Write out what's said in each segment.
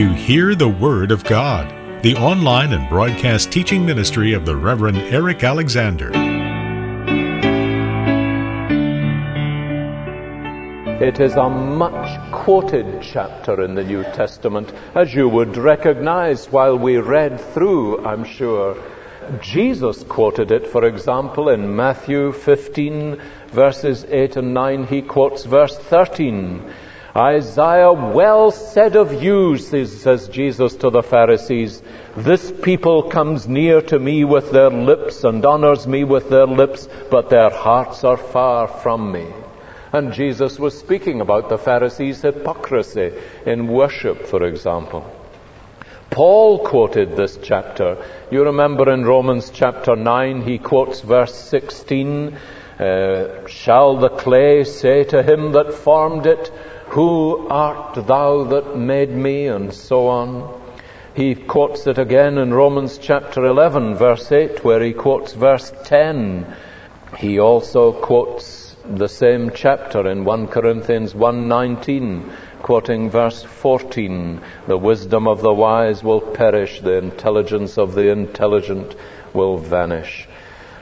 to Hear the Word of God, the online and broadcast teaching ministry of the Reverend Eric Alexander. It is a much quoted chapter in the New Testament, as you would recognize while we read through, I'm sure. Jesus quoted it, for example, in Matthew 15, verses 8 and 9. He quotes verse 13. Isaiah well said of you, says Jesus to the Pharisees, this people comes near to me with their lips and honors me with their lips, but their hearts are far from me. And Jesus was speaking about the Pharisees' hypocrisy in worship, for example. Paul quoted this chapter. You remember in Romans chapter 9, he quotes verse 16, uh, Shall the clay say to him that formed it, who art thou that made me? And so on. He quotes it again in Romans chapter 11, verse 8, where he quotes verse 10. He also quotes the same chapter in 1 Corinthians 1:19, quoting verse 14, "The wisdom of the wise will perish, the intelligence of the intelligent will vanish."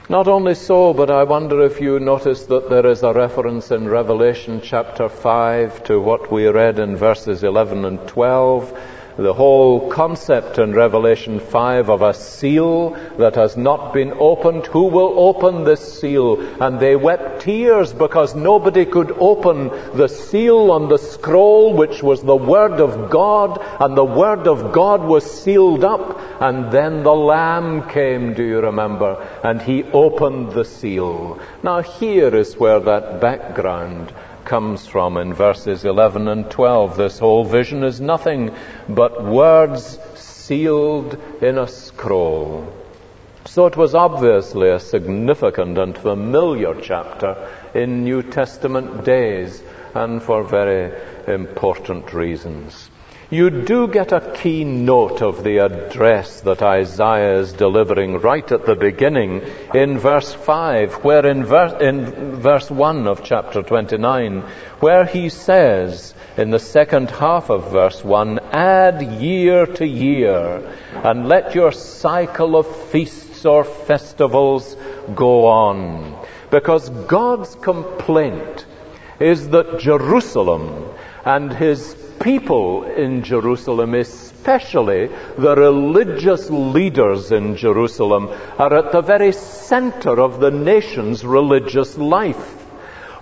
Not only so, but I wonder if you notice that there is a reference in Revelation chapter 5 to what we read in verses 11 and 12 the whole concept in Revelation 5 of a seal that has not been opened. Who will open this seal? And they wept tears because nobody could open the seal on the scroll, which was the Word of God, and the Word of God was sealed up. And then the Lamb came, do you remember? And he opened the seal. Now here is where that background comes from in verses 11 and 12. This whole vision is nothing but words sealed in a scroll. So it was obviously a significant and familiar chapter in New Testament days and for very important reasons you do get a key note of the address that Isaiah is delivering right at the beginning in verse 5, where in, ver- in verse 1 of chapter 29, where he says in the second half of verse 1, add year to year and let your cycle of feasts or festivals go on. Because God's complaint is that Jerusalem and his people in Jerusalem, especially the religious leaders in Jerusalem, are at the very center of the nation's religious life.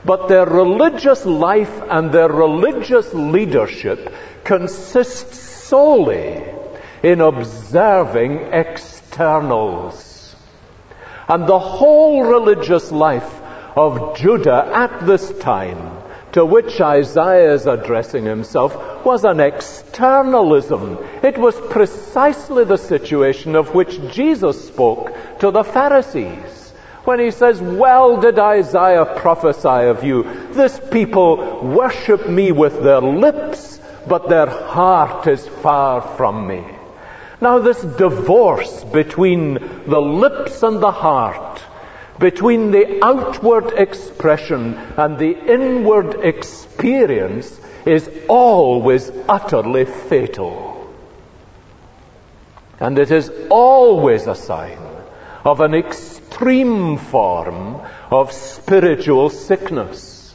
But their religious life and their religious leadership consists solely in observing externals. And the whole religious life of Judah at this time to which Isaiah is addressing himself was an externalism. It was precisely the situation of which Jesus spoke to the Pharisees when he says, Well did Isaiah prophesy of you. This people worship me with their lips, but their heart is far from me. Now, this divorce between the lips and the heart between the outward expression and the inward experience is always utterly fatal. And it is always a sign of an extreme form of spiritual sickness.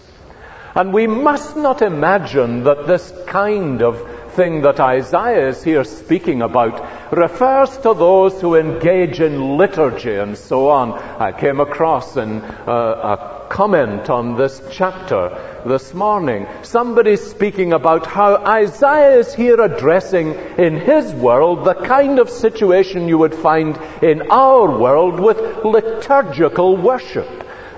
And we must not imagine that this kind of thing that Isaiah is here speaking about refers to those who engage in liturgy and so on. I came across in uh, a comment on this chapter this morning. Somebody speaking about how Isaiah is here addressing in his world the kind of situation you would find in our world with liturgical worship.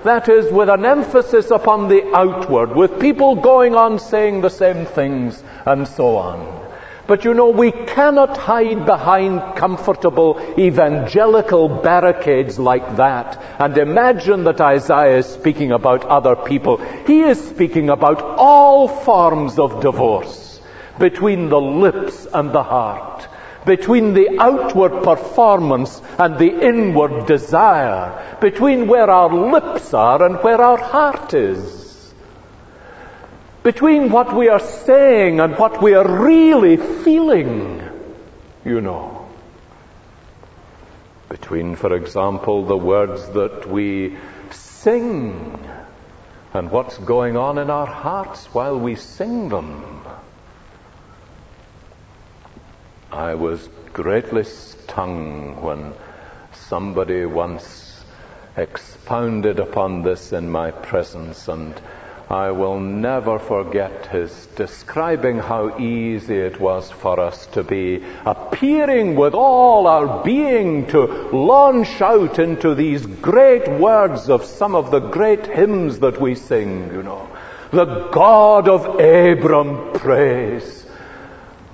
That is, with an emphasis upon the outward, with people going on saying the same things and so on. But you know, we cannot hide behind comfortable evangelical barricades like that and imagine that Isaiah is speaking about other people. He is speaking about all forms of divorce between the lips and the heart between the outward performance and the inward desire, between where our lips are and where our heart is. between what we are saying and what we are really feeling, you know. Between, for example, the words that we sing and what's going on in our hearts while we sing them. I was greatly stung when somebody once expounded upon this in my presence and I will never forget his describing how easy it was for us to be appearing with all our being to launch out into these great words of some of the great hymns that we sing, you know. The God of Abram praise.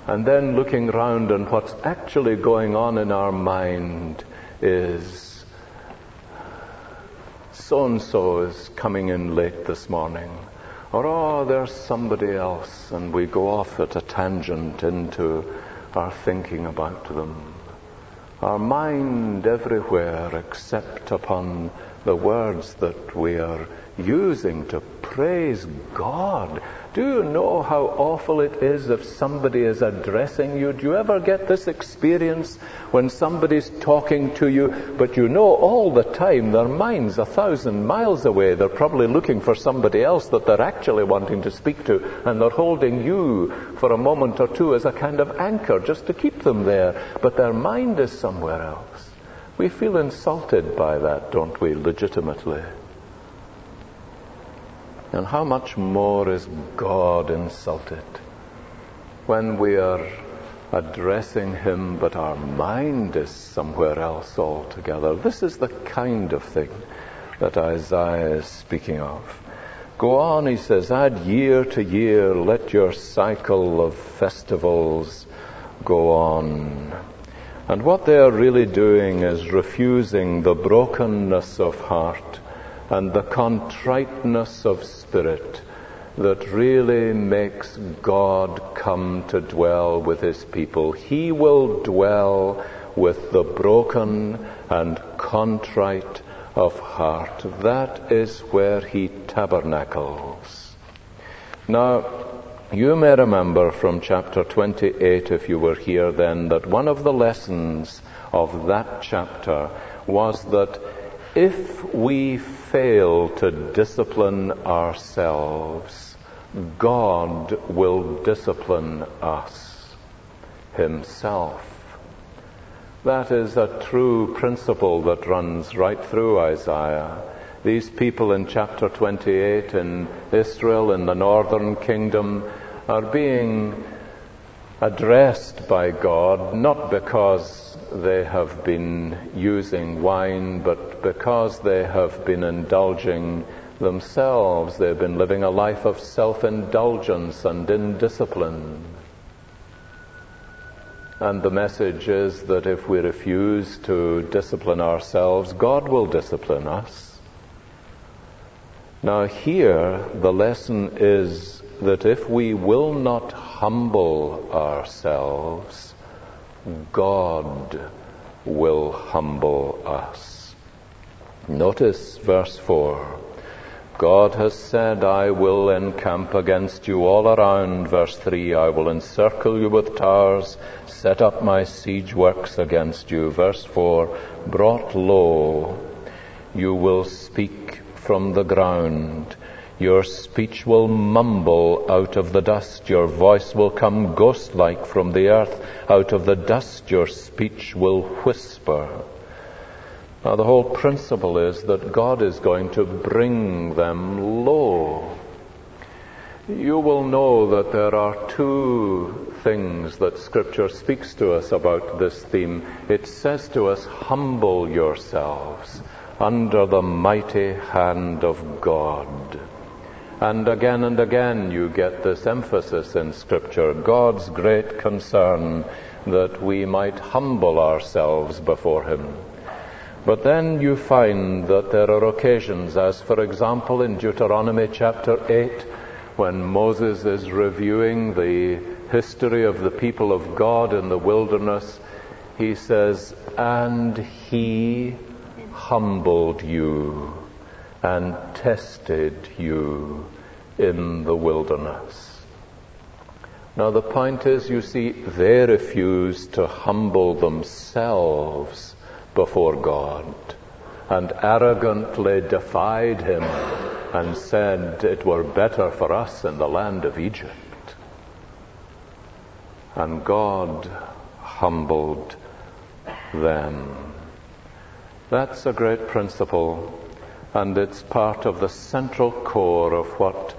And then looking round and what's actually going on in our mind is so and so is coming in late this morning. Or, oh, there's somebody else, and we go off at a tangent into our thinking about them. Our mind everywhere except upon the words that we are using to praise God do you know how awful it is if somebody is addressing you? Do you ever get this experience when somebody's talking to you, but you know all the time their mind's a thousand miles away. They're probably looking for somebody else that they're actually wanting to speak to, and they're holding you for a moment or two as a kind of anchor just to keep them there, but their mind is somewhere else. We feel insulted by that, don't we, legitimately? And how much more is God insulted when we are addressing Him, but our mind is somewhere else altogether? This is the kind of thing that Isaiah is speaking of. Go on, he says, add year to year, let your cycle of festivals go on. And what they are really doing is refusing the brokenness of heart and the contriteness of spirit that really makes God come to dwell with his people. He will dwell with the broken and contrite of heart. That is where he tabernacles. Now, you may remember from chapter 28, if you were here then, that one of the lessons of that chapter was that if we fail to discipline ourselves, God will discipline us Himself. That is a true principle that runs right through Isaiah. These people in chapter 28 in Israel, in the northern kingdom, are being addressed by God not because they have been using wine, but because they have been indulging themselves, they've been living a life of self indulgence and indiscipline. And the message is that if we refuse to discipline ourselves, God will discipline us. Now, here, the lesson is that if we will not humble ourselves, God will humble us. Notice verse 4. God has said, I will encamp against you all around. Verse 3, I will encircle you with towers, set up my siege works against you. Verse 4, brought low, you will speak from the ground. Your speech will mumble out of the dust. Your voice will come ghost like from the earth. Out of the dust your speech will whisper. Now, the whole principle is that God is going to bring them low. You will know that there are two things that Scripture speaks to us about this theme. It says to us, Humble yourselves under the mighty hand of God. And again and again you get this emphasis in Scripture God's great concern that we might humble ourselves before Him. But then you find that there are occasions, as for example in Deuteronomy chapter 8, when Moses is reviewing the history of the people of God in the wilderness, he says, And he humbled you and tested you in the wilderness. Now, the point is, you see, they refused to humble themselves before God and arrogantly defied him and said it were better for us in the land of Egypt. And God humbled them. That's a great principle, and it's part of the central core of what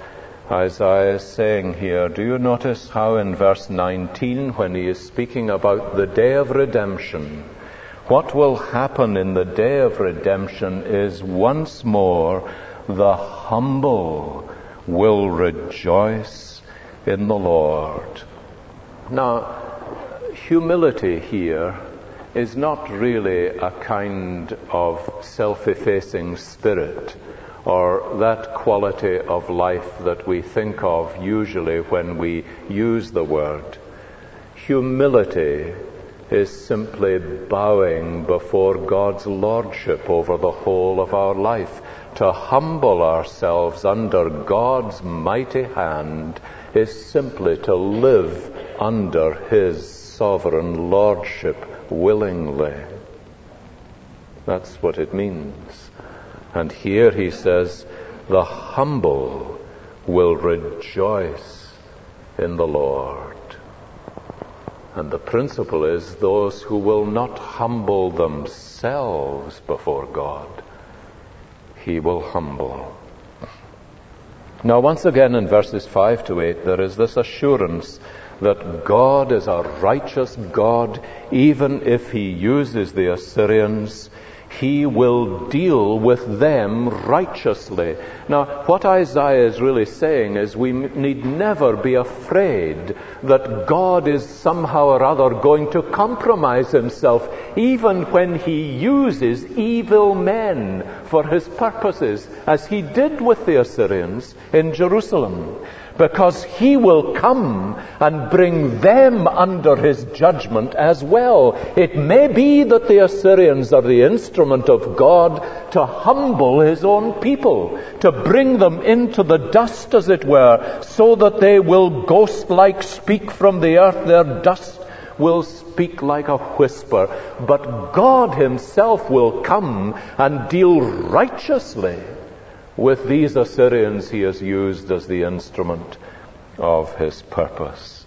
Isaiah is saying here. Do you notice how in verse 19, when he is speaking about the day of redemption, what will happen in the day of redemption is once more the humble will rejoice in the Lord. Now, humility here is not really a kind of self-effacing spirit or that quality of life that we think of usually when we use the word. Humility is simply bowing before God's lordship over the whole of our life. To humble ourselves under God's mighty hand is simply to live under His sovereign lordship willingly. That's what it means. And here he says, the humble will rejoice in the Lord. And the principle is those who will not humble themselves before God, he will humble. Now, once again in verses 5 to 8, there is this assurance that God is a righteous God, even if he uses the Assyrians he will deal with them righteously. Now, what Isaiah is really saying is we need never be afraid that God is somehow or other going to compromise himself, even when he uses evil men for his purposes, as he did with the Assyrians in Jerusalem because he will come and bring them under his judgment as well. It may be that the Assyrians are the instrument of God to humble his own people, to bring them into the dust, as it were, so that they will ghost like speak from the earth, their dust will speak like a whisper. But God himself will come and deal righteously with these Assyrians he is used as the instrument of his purpose.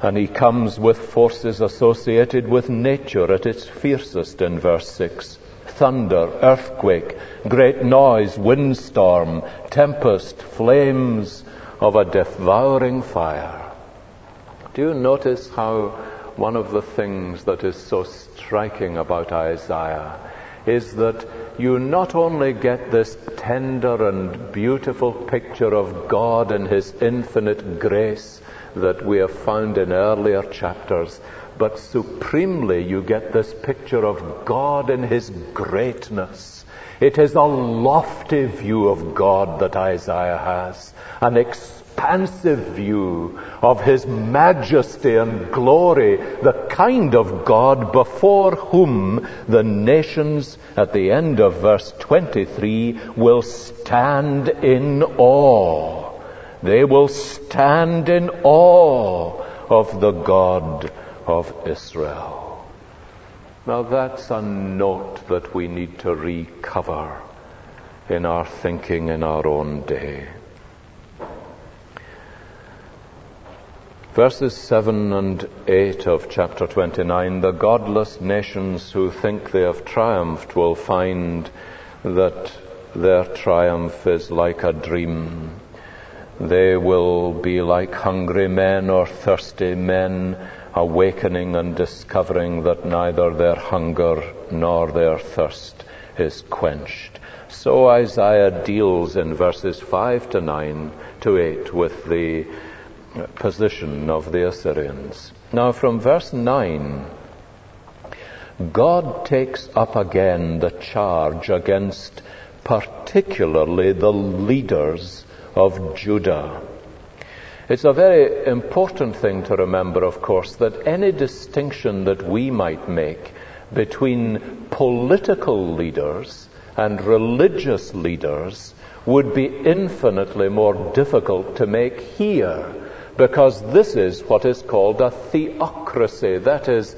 And he comes with forces associated with nature at its fiercest in verse 6. Thunder, earthquake, great noise, windstorm, tempest, flames of a devouring fire. Do you notice how one of the things that is so striking about Isaiah is that you not only get this tender and beautiful picture of God and His infinite grace that we have found in earlier chapters, but supremely you get this picture of God in His greatness. It is a lofty view of God that Isaiah has, an expansive view of His majesty and glory, the kind of God before whom the nations, at the end of verse 23, will stand in awe. They will stand in awe of the God of Israel. Now that's a note that we need to recover in our thinking in our own day. Verses 7 and 8 of chapter 29 The godless nations who think they have triumphed will find that their triumph is like a dream. They will be like hungry men or thirsty men, awakening and discovering that neither their hunger nor their thirst is quenched. So Isaiah deals in verses 5 to 9 to 8 with the position of the Assyrians. Now, from verse 9, God takes up again the charge against particularly the leaders of Judah. It's a very important thing to remember, of course, that any distinction that we might make between political leaders and religious leaders would be infinitely more difficult to make here because this is what is called a theocracy. That is,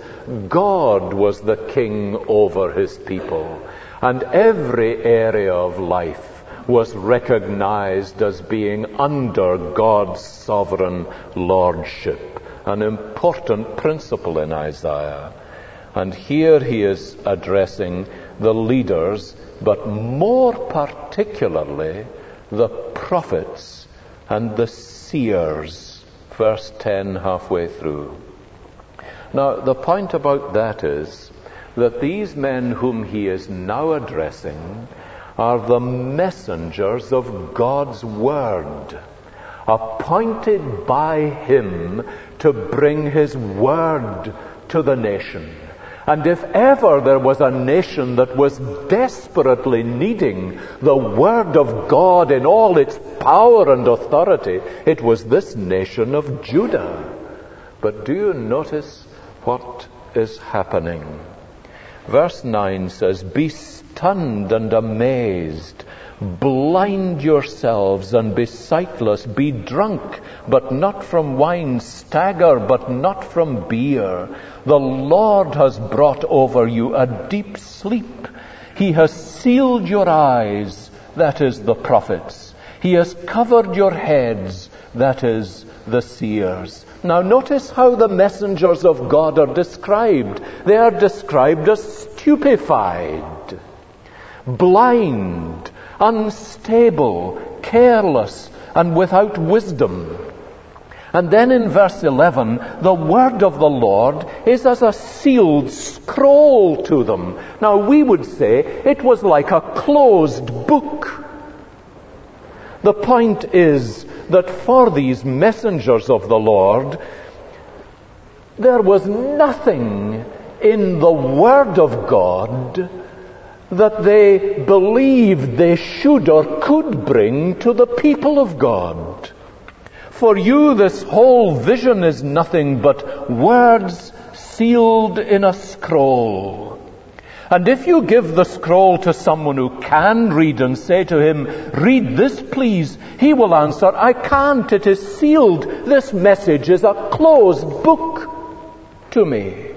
God was the king over his people. And every area of life was recognized as being under God's sovereign lordship. An important principle in Isaiah. And here he is addressing the leaders, but more particularly the prophets and the seers verse 10 halfway through. Now, the point about that is that these men whom he is now addressing are the messengers of God's Word, appointed by him to bring his Word to the nation. And if ever there was a nation that was desperately needing the Word of God in all its power and authority, it was this nation of Judah. But do you notice what is happening? Verse 9 says, Be stunned and amazed Blind yourselves and be sightless. Be drunk, but not from wine. Stagger, but not from beer. The Lord has brought over you a deep sleep. He has sealed your eyes, that is the prophets. He has covered your heads, that is the seers. Now notice how the messengers of God are described. They are described as stupefied, blind, unstable, careless, and without wisdom. And then in verse 11, the word of the Lord is as a sealed scroll to them. Now we would say it was like a closed book. The point is that for these messengers of the Lord, there was nothing in the Word of God that they believed they should or could bring to the people of God. For you, this whole vision is nothing but words sealed in a scroll. And if you give the scroll to someone who can read and say to him, read this please, he will answer, I can't, it is sealed. This message is a closed book to me.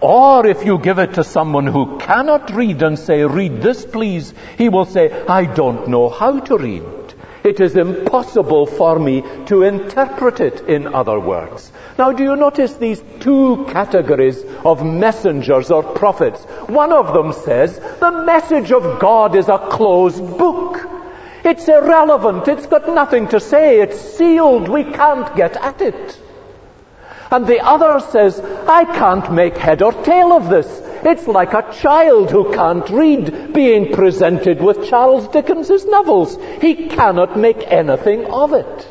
Or if you give it to someone who cannot read and say, read this please, he will say, I don't know how to read. It is impossible for me to interpret it in other words. Now do you notice these two categories of messengers or prophets? One of them says, the message of God is a closed book. It's irrelevant. It's got nothing to say. It's sealed. We can't get at it. And the other says, I can't make head or tail of this. It's like a child who can't read being presented with Charles Dickens's novels. He cannot make anything of it.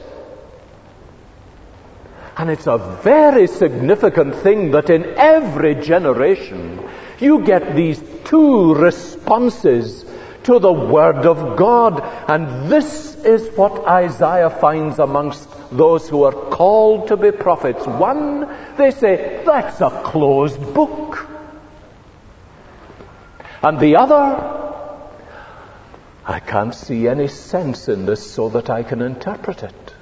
And it's a very significant thing that in every generation you get these two responses to the Word of God. And this is what Isaiah finds amongst those who are called to be prophets. One, they say, that's a closed book. And the other, I can't see any sense in this so that I can interpret it.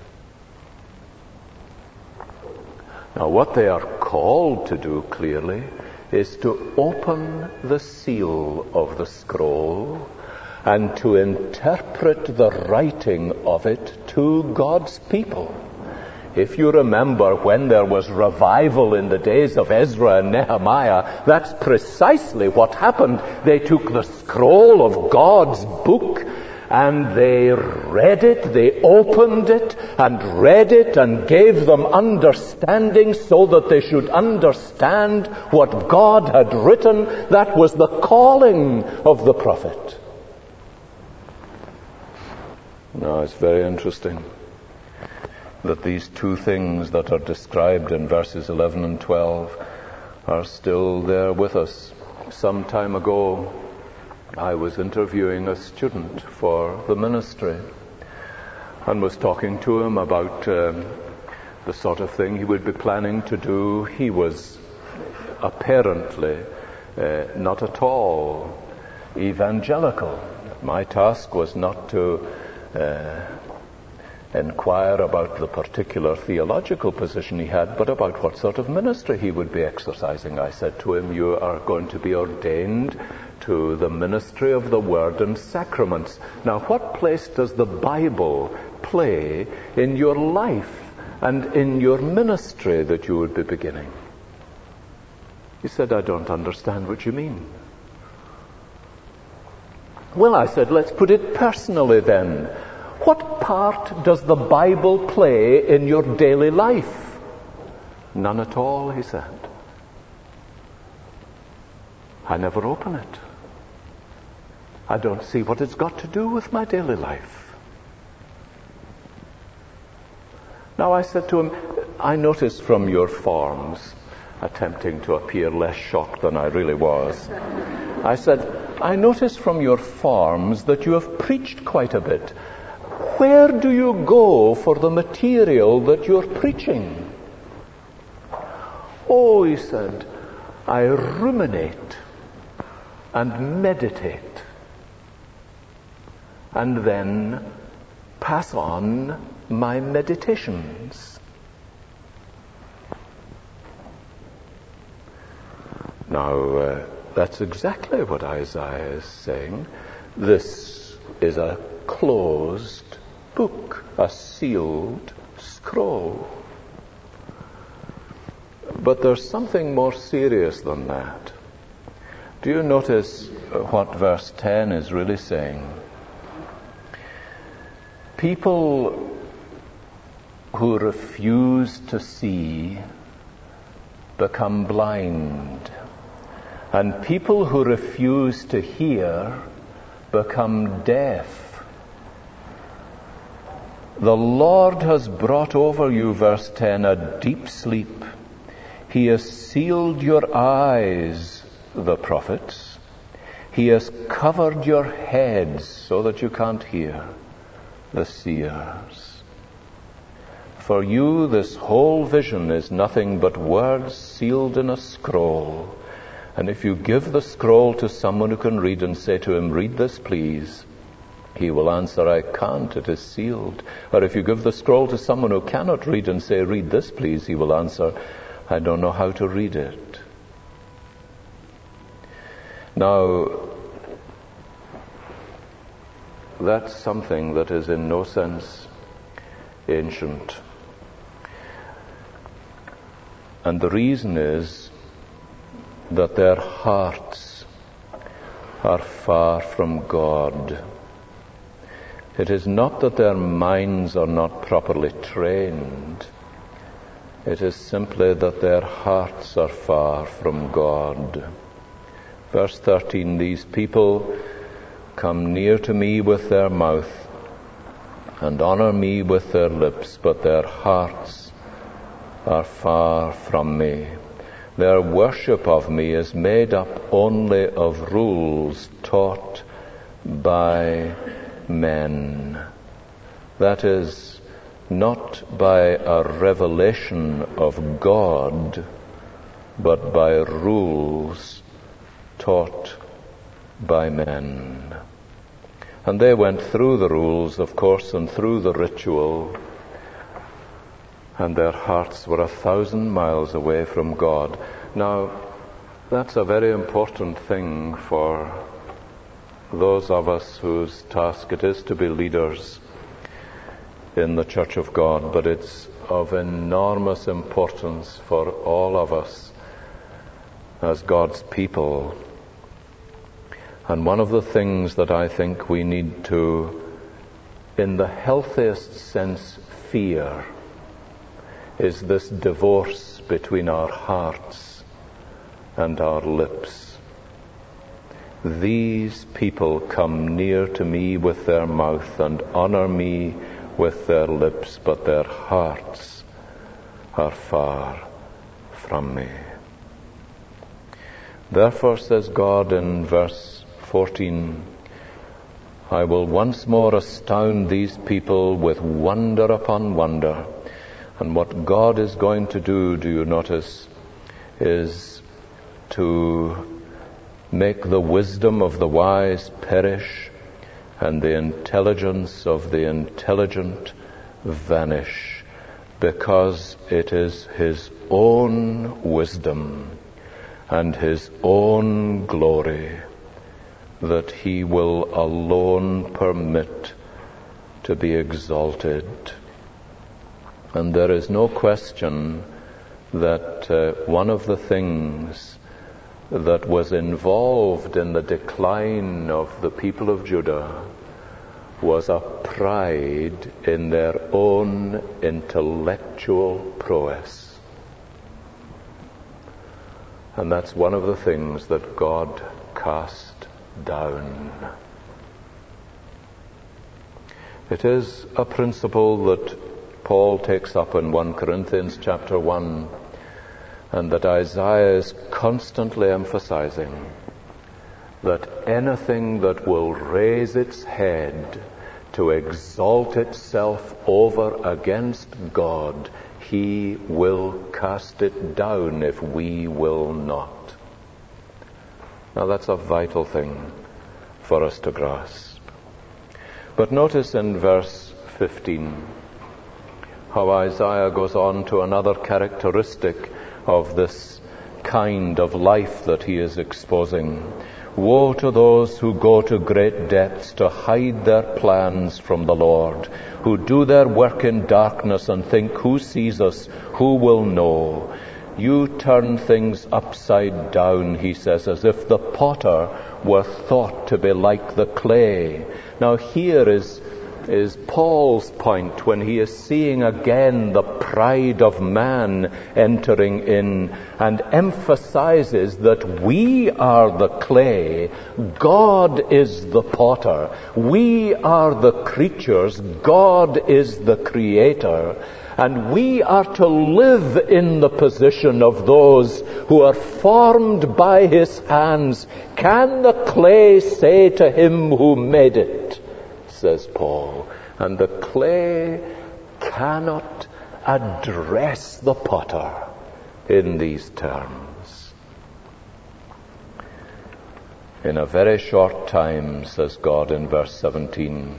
Now, what they are called to do clearly is to open the seal of the scroll and to interpret the writing of it to God's people. If you remember when there was revival in the days of Ezra and Nehemiah, that's precisely what happened. They took the scroll of God's book and they read it, they opened it and read it and gave them understanding so that they should understand what God had written. That was the calling of the prophet. No, it's very interesting that these two things that are described in verses 11 and 12 are still there with us. Some time ago, I was interviewing a student for the ministry and was talking to him about um, the sort of thing he would be planning to do. He was apparently uh, not at all evangelical. My task was not to Uh, inquire about the particular theological position he had, but about what sort of ministry he would be exercising. I said to him, You are going to be ordained to the ministry of the Word and sacraments. Now, what place does the Bible play in your life and in your ministry that you would be beginning? He said, I don't understand what you mean. Well, I said, let's put it personally then. What part does the Bible play in your daily life? None at all, he said. I never open it. I don't see what it's got to do with my daily life. Now I said to him, I noticed from your forms, attempting to appear less shocked than I really was, I said, I notice from your forms that you have preached quite a bit. Where do you go for the material that you're preaching? Oh, he said, I ruminate and meditate and then pass on my meditations. Now, uh, that's exactly what Isaiah is saying. This is a closed book, a sealed scroll. But there's something more serious than that. Do you notice what verse 10 is really saying? People who refuse to see become blind. And people who refuse to hear become deaf. The Lord has brought over you, verse 10, a deep sleep. He has sealed your eyes, the prophets. He has covered your heads so that you can't hear the seers. For you, this whole vision is nothing but words sealed in a scroll. And if you give the scroll to someone who can read and say to him, Read this, please, he will answer, I can't, it is sealed. Or if you give the scroll to someone who cannot read and say, Read this, please, he will answer, I don't know how to read it. Now, that's something that is in no sense ancient. And the reason is that their hearts are far from God. It is not that their minds are not properly trained. It is simply that their hearts are far from God. Verse 13, these people come near to me with their mouth and honor me with their lips, but their hearts are far from me. Their worship of me is made up only of rules taught by men. That is, not by a revelation of God, but by rules taught by men. And they went through the rules, of course, and through the ritual, and their hearts were a thousand miles away from God. Now, that's a very important thing for those of us whose task it is to be leaders in the Church of God, but it's of enormous importance for all of us as God's people and one of the things that I think we need to, in the healthiest sense, fear is this divorce between our hearts and our lips. These people come near to me with their mouth and honor me with their lips, but their hearts are far from me. Therefore, says God in verse 14 I will once more astound these people with wonder upon wonder. And what God is going to do, do you notice, is to make the wisdom of the wise perish, and the intelligence of the intelligent vanish, because it is his own wisdom and his own glory that he will alone permit to be exalted. And there is no question that uh, one of the things that was involved in the decline of the people of Judah was a pride in their own intellectual prowess. And that's one of the things that God cast down. It is a principle that Paul takes up in 1 Corinthians chapter 1 and that Isaiah is constantly emphasizing that anything that will raise its head to exalt itself over against God, he will cast it down if we will not. Now that's a vital thing for us to grasp. But notice in verse 15 how Isaiah goes on to another characteristic of this kind of life that he is exposing. Woe to those who go to great depths to hide their plans from the Lord, who do their work in darkness and think, Who sees us? Who will know? You turn things upside down, he says, as if the potter were thought to be like the clay. Now, here is is Paul's point when he is seeing again the pride of man entering in and emphasizes that we are the clay, God is the potter, we are the creatures, God is the creator. And we are to live in the position of those who are formed by his hands. Can the clay say to him who made it, says Paul. And the clay cannot address the potter in these terms. In a very short time, says God in verse 17,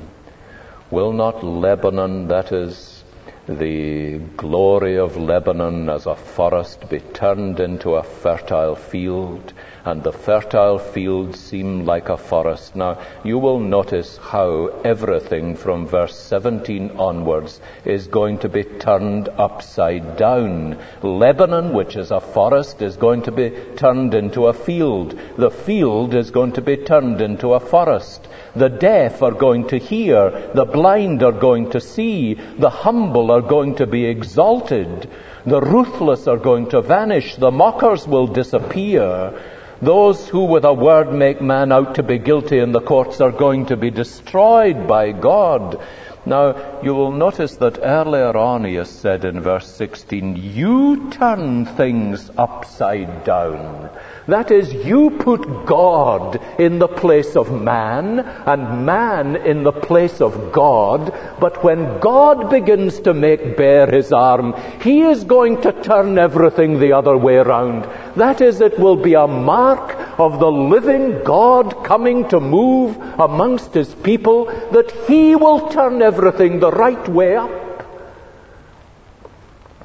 will not Lebanon, that is, the glory of Lebanon as a forest, be turned into a fertile field? And the fertile fields seem like a forest. Now, you will notice how everything from verse 17 onwards is going to be turned upside down. Lebanon, which is a forest, is going to be turned into a field. The field is going to be turned into a forest. The deaf are going to hear. The blind are going to see. The humble are going to be exalted. The ruthless are going to vanish. The mockers will disappear. Those who with a word make man out to be guilty in the courts are going to be destroyed by God. Now, you will notice that earlier on he has said in verse 16, You turn things upside down. That is, you put God in the place of man and man in the place of God. But when God begins to make bare his arm, he is going to turn everything the other way around. That is, it will be a mark of the living God coming to move amongst his people that he will turn everything the right way up.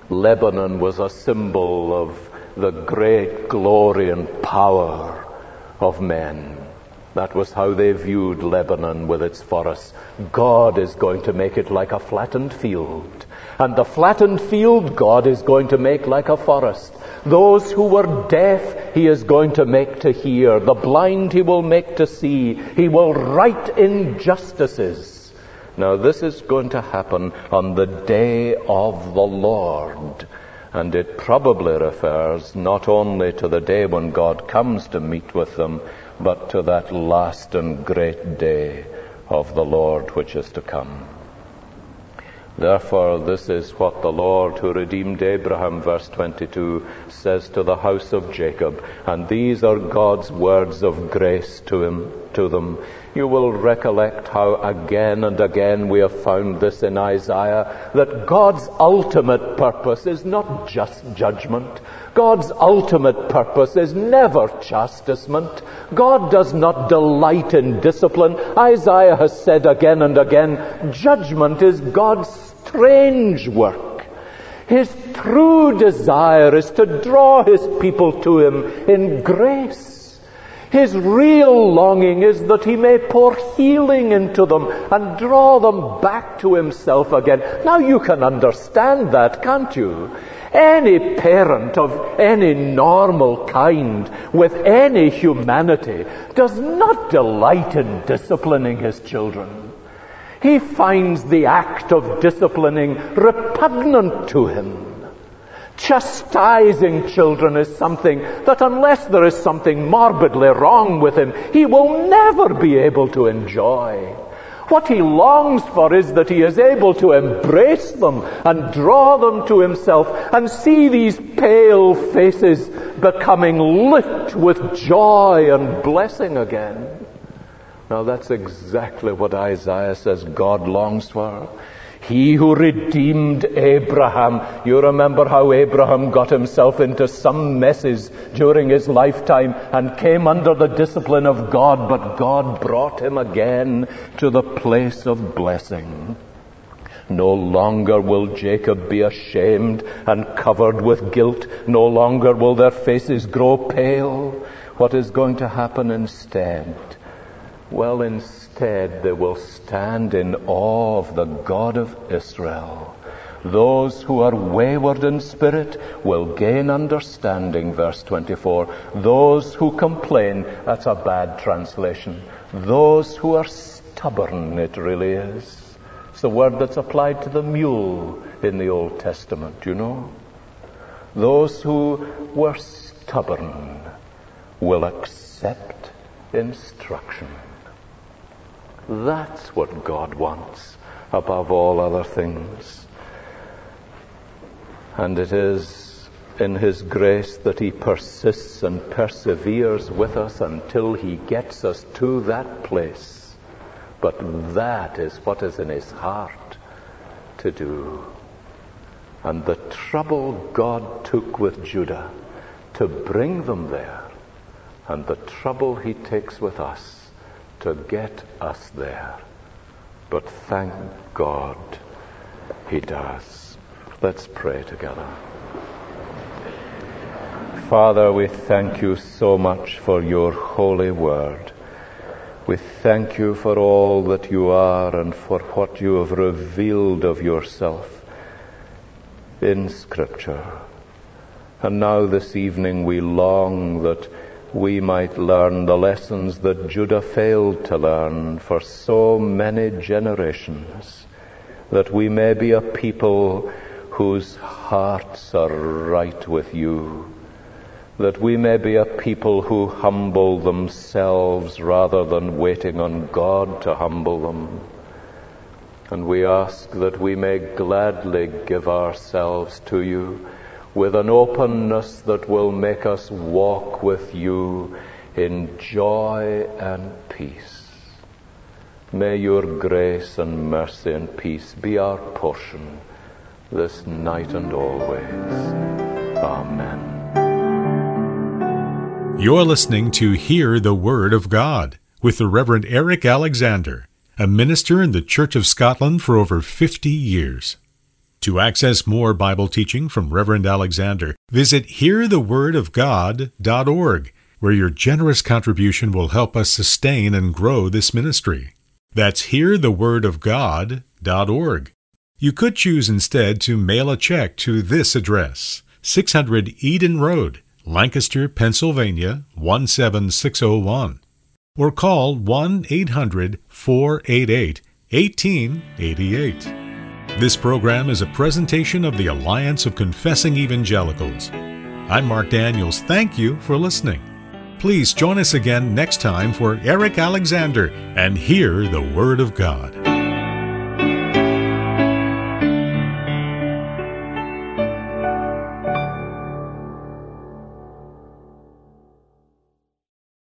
Lebanon was a symbol of the great glory and power of men. That was how they viewed Lebanon with its forests. God is going to make it like a flattened field. And the flattened field, God is going to make like a forest. Those who were deaf, He is going to make to hear. The blind He will make to see. He will right injustices. Now this is going to happen on the day of the Lord. And it probably refers not only to the day when God comes to meet with them, but to that last and great day of the Lord which is to come. Therefore, this is what the Lord who redeemed Abraham, verse 22, says to the house of Jacob. And these are God's words of grace to him. To them. You will recollect how again and again we have found this in Isaiah, that God's ultimate purpose is not just judgment. God's ultimate purpose is never chastisement. God does not delight in discipline. Isaiah has said again and again, judgment is God's strange work. His true desire is to draw his people to him in grace. His real longing is that he may pour healing into them and draw them back to himself again. Now you can understand that, can't you? Any parent of any normal kind with any humanity does not delight in disciplining his children. He finds the act of disciplining repugnant to him. Chastising children is something that unless there is something morbidly wrong with him, he will never be able to enjoy. What he longs for is that he is able to embrace them and draw them to himself and see these pale faces becoming lit with joy and blessing again. Now that's exactly what Isaiah says God longs for. He who redeemed Abraham. You remember how Abraham got himself into some messes during his lifetime and came under the discipline of God, but God brought him again to the place of blessing. No longer will Jacob be ashamed and covered with guilt. No longer will their faces grow pale. What is going to happen instead? Well, instead, they will stand in awe of the God of Israel. Those who are wayward in spirit will gain understanding, verse 24. Those who complain, that's a bad translation. Those who are stubborn, it really is. It's the word that's applied to the mule in the Old Testament, you know. Those who were stubborn will accept instruction. That's what God wants above all other things. And it is in His grace that He persists and perseveres with us until He gets us to that place. But that is what is in His heart to do. And the trouble God took with Judah to bring them there, and the trouble He takes with us to get us there. But thank God He does. Let's pray together. Father, we thank you so much for your holy word. We thank you for all that you are and for what you have revealed of yourself in Scripture. And now this evening we long that we might learn the lessons that Judah failed to learn for so many generations, that we may be a people whose hearts are right with you, that we may be a people who humble themselves rather than waiting on God to humble them. And we ask that we may gladly give ourselves to you with an openness that will make us walk with you in joy and peace. May your grace and mercy and peace be our portion this night and always. Amen. You're listening to Hear the Word of God with the Reverend Eric Alexander, a minister in the Church of Scotland for over 50 years. To access more Bible teaching from Reverend Alexander, visit hearthewordofgod.org, where your generous contribution will help us sustain and grow this ministry. That's hearthewordofgod.org. You could choose instead to mail a check to this address 600 Eden Road, Lancaster, Pennsylvania 17601, or call 1 800 488 1888. This program is a presentation of the Alliance of Confessing Evangelicals. I'm Mark Daniels. Thank you for listening. Please join us again next time for Eric Alexander and hear the Word of God.